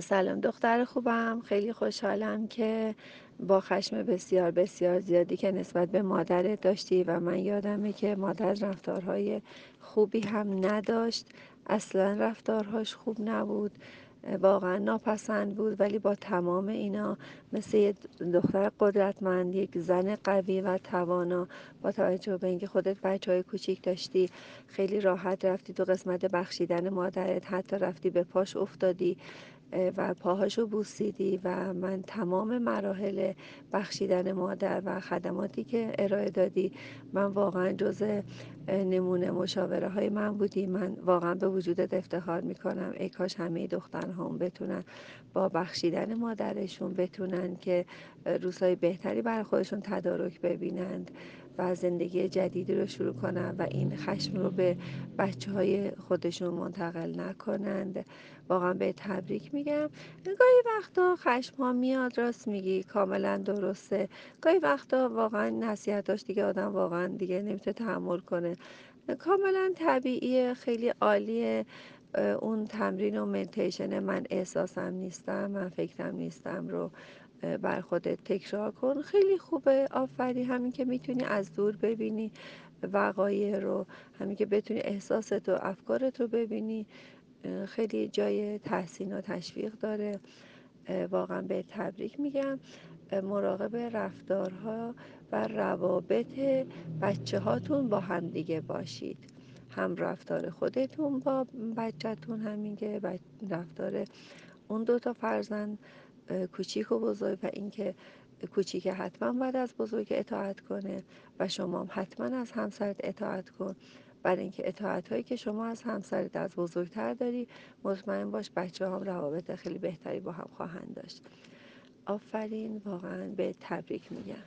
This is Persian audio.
سلام دختر خوبم. خیلی خوشحالم که با خشم بسیار بسیار زیادی که نسبت به مادرت داشتی و من یادمه که مادر رفتارهای خوبی هم نداشت. اصلا رفتارهاش خوب نبود. واقعا ناپسند بود ولی با تمام اینا مثل دختر قدرتمند یک زن قوی و توانا با توجه به اینکه خودت بچه های کوچیک داشتی خیلی راحت رفتی تو قسمت بخشیدن مادرت حتی رفتی به پاش افتادی. و پاهاشو بوسیدی و من تمام مراحل بخشیدن مادر و خدماتی که ارائه دادی من واقعا جز نمونه مشاوره های من بودی. من واقعا به وجودت افتخار می‌کنم. ای کاش همه دخترهام بتونن با بخشیدن مادرشون بتونن که روزهای بهتری برای خودشون تدارک ببینند و زندگی جدیدی رو شروع کنن و این خشم رو به بچه های خودشون منتقل نکنند. واقعا به تبریک میگم گاهی وقتا خشم ها میاد راست میگی کاملا درسته. گاهی وقتا واقعا نصیحتاش دیگه آدم واقعا دیگه نمی‌تونه تحمل کنه. کاملا طبیعیه خیلی عالیه اون تمرین و مدیتیشن من احساسم نیستم من فکرم نیستم رو بر خودت تکرار کن. خیلی خوبه آفری. همین که می‌تونی از دور ببینی وقایع رو همین که بتونی احساست و افکارت رو ببینی. خیلی جای تحسین و تشویق داره. واقعا به تبریک میگم. مراقب رفتارها و روابط بچه هاتون با همدیگه باشید. هم رفتار خودتون با بچهتون همین که بچ- رفتار اون دو تا فرزند کوچیک و بزرگ و اینکه کوچیک حتما باید از بزرگ اطاعت کنه و شما حتما از همسرت اطاعت کن. برای اینکه اطاعت هایی که شما از همسرت از بزرگتر داری مطمئن باش بچه هم روابط خیلی بهتری با هم خواهند داشت. آفرین واقعا به تبریک میگم.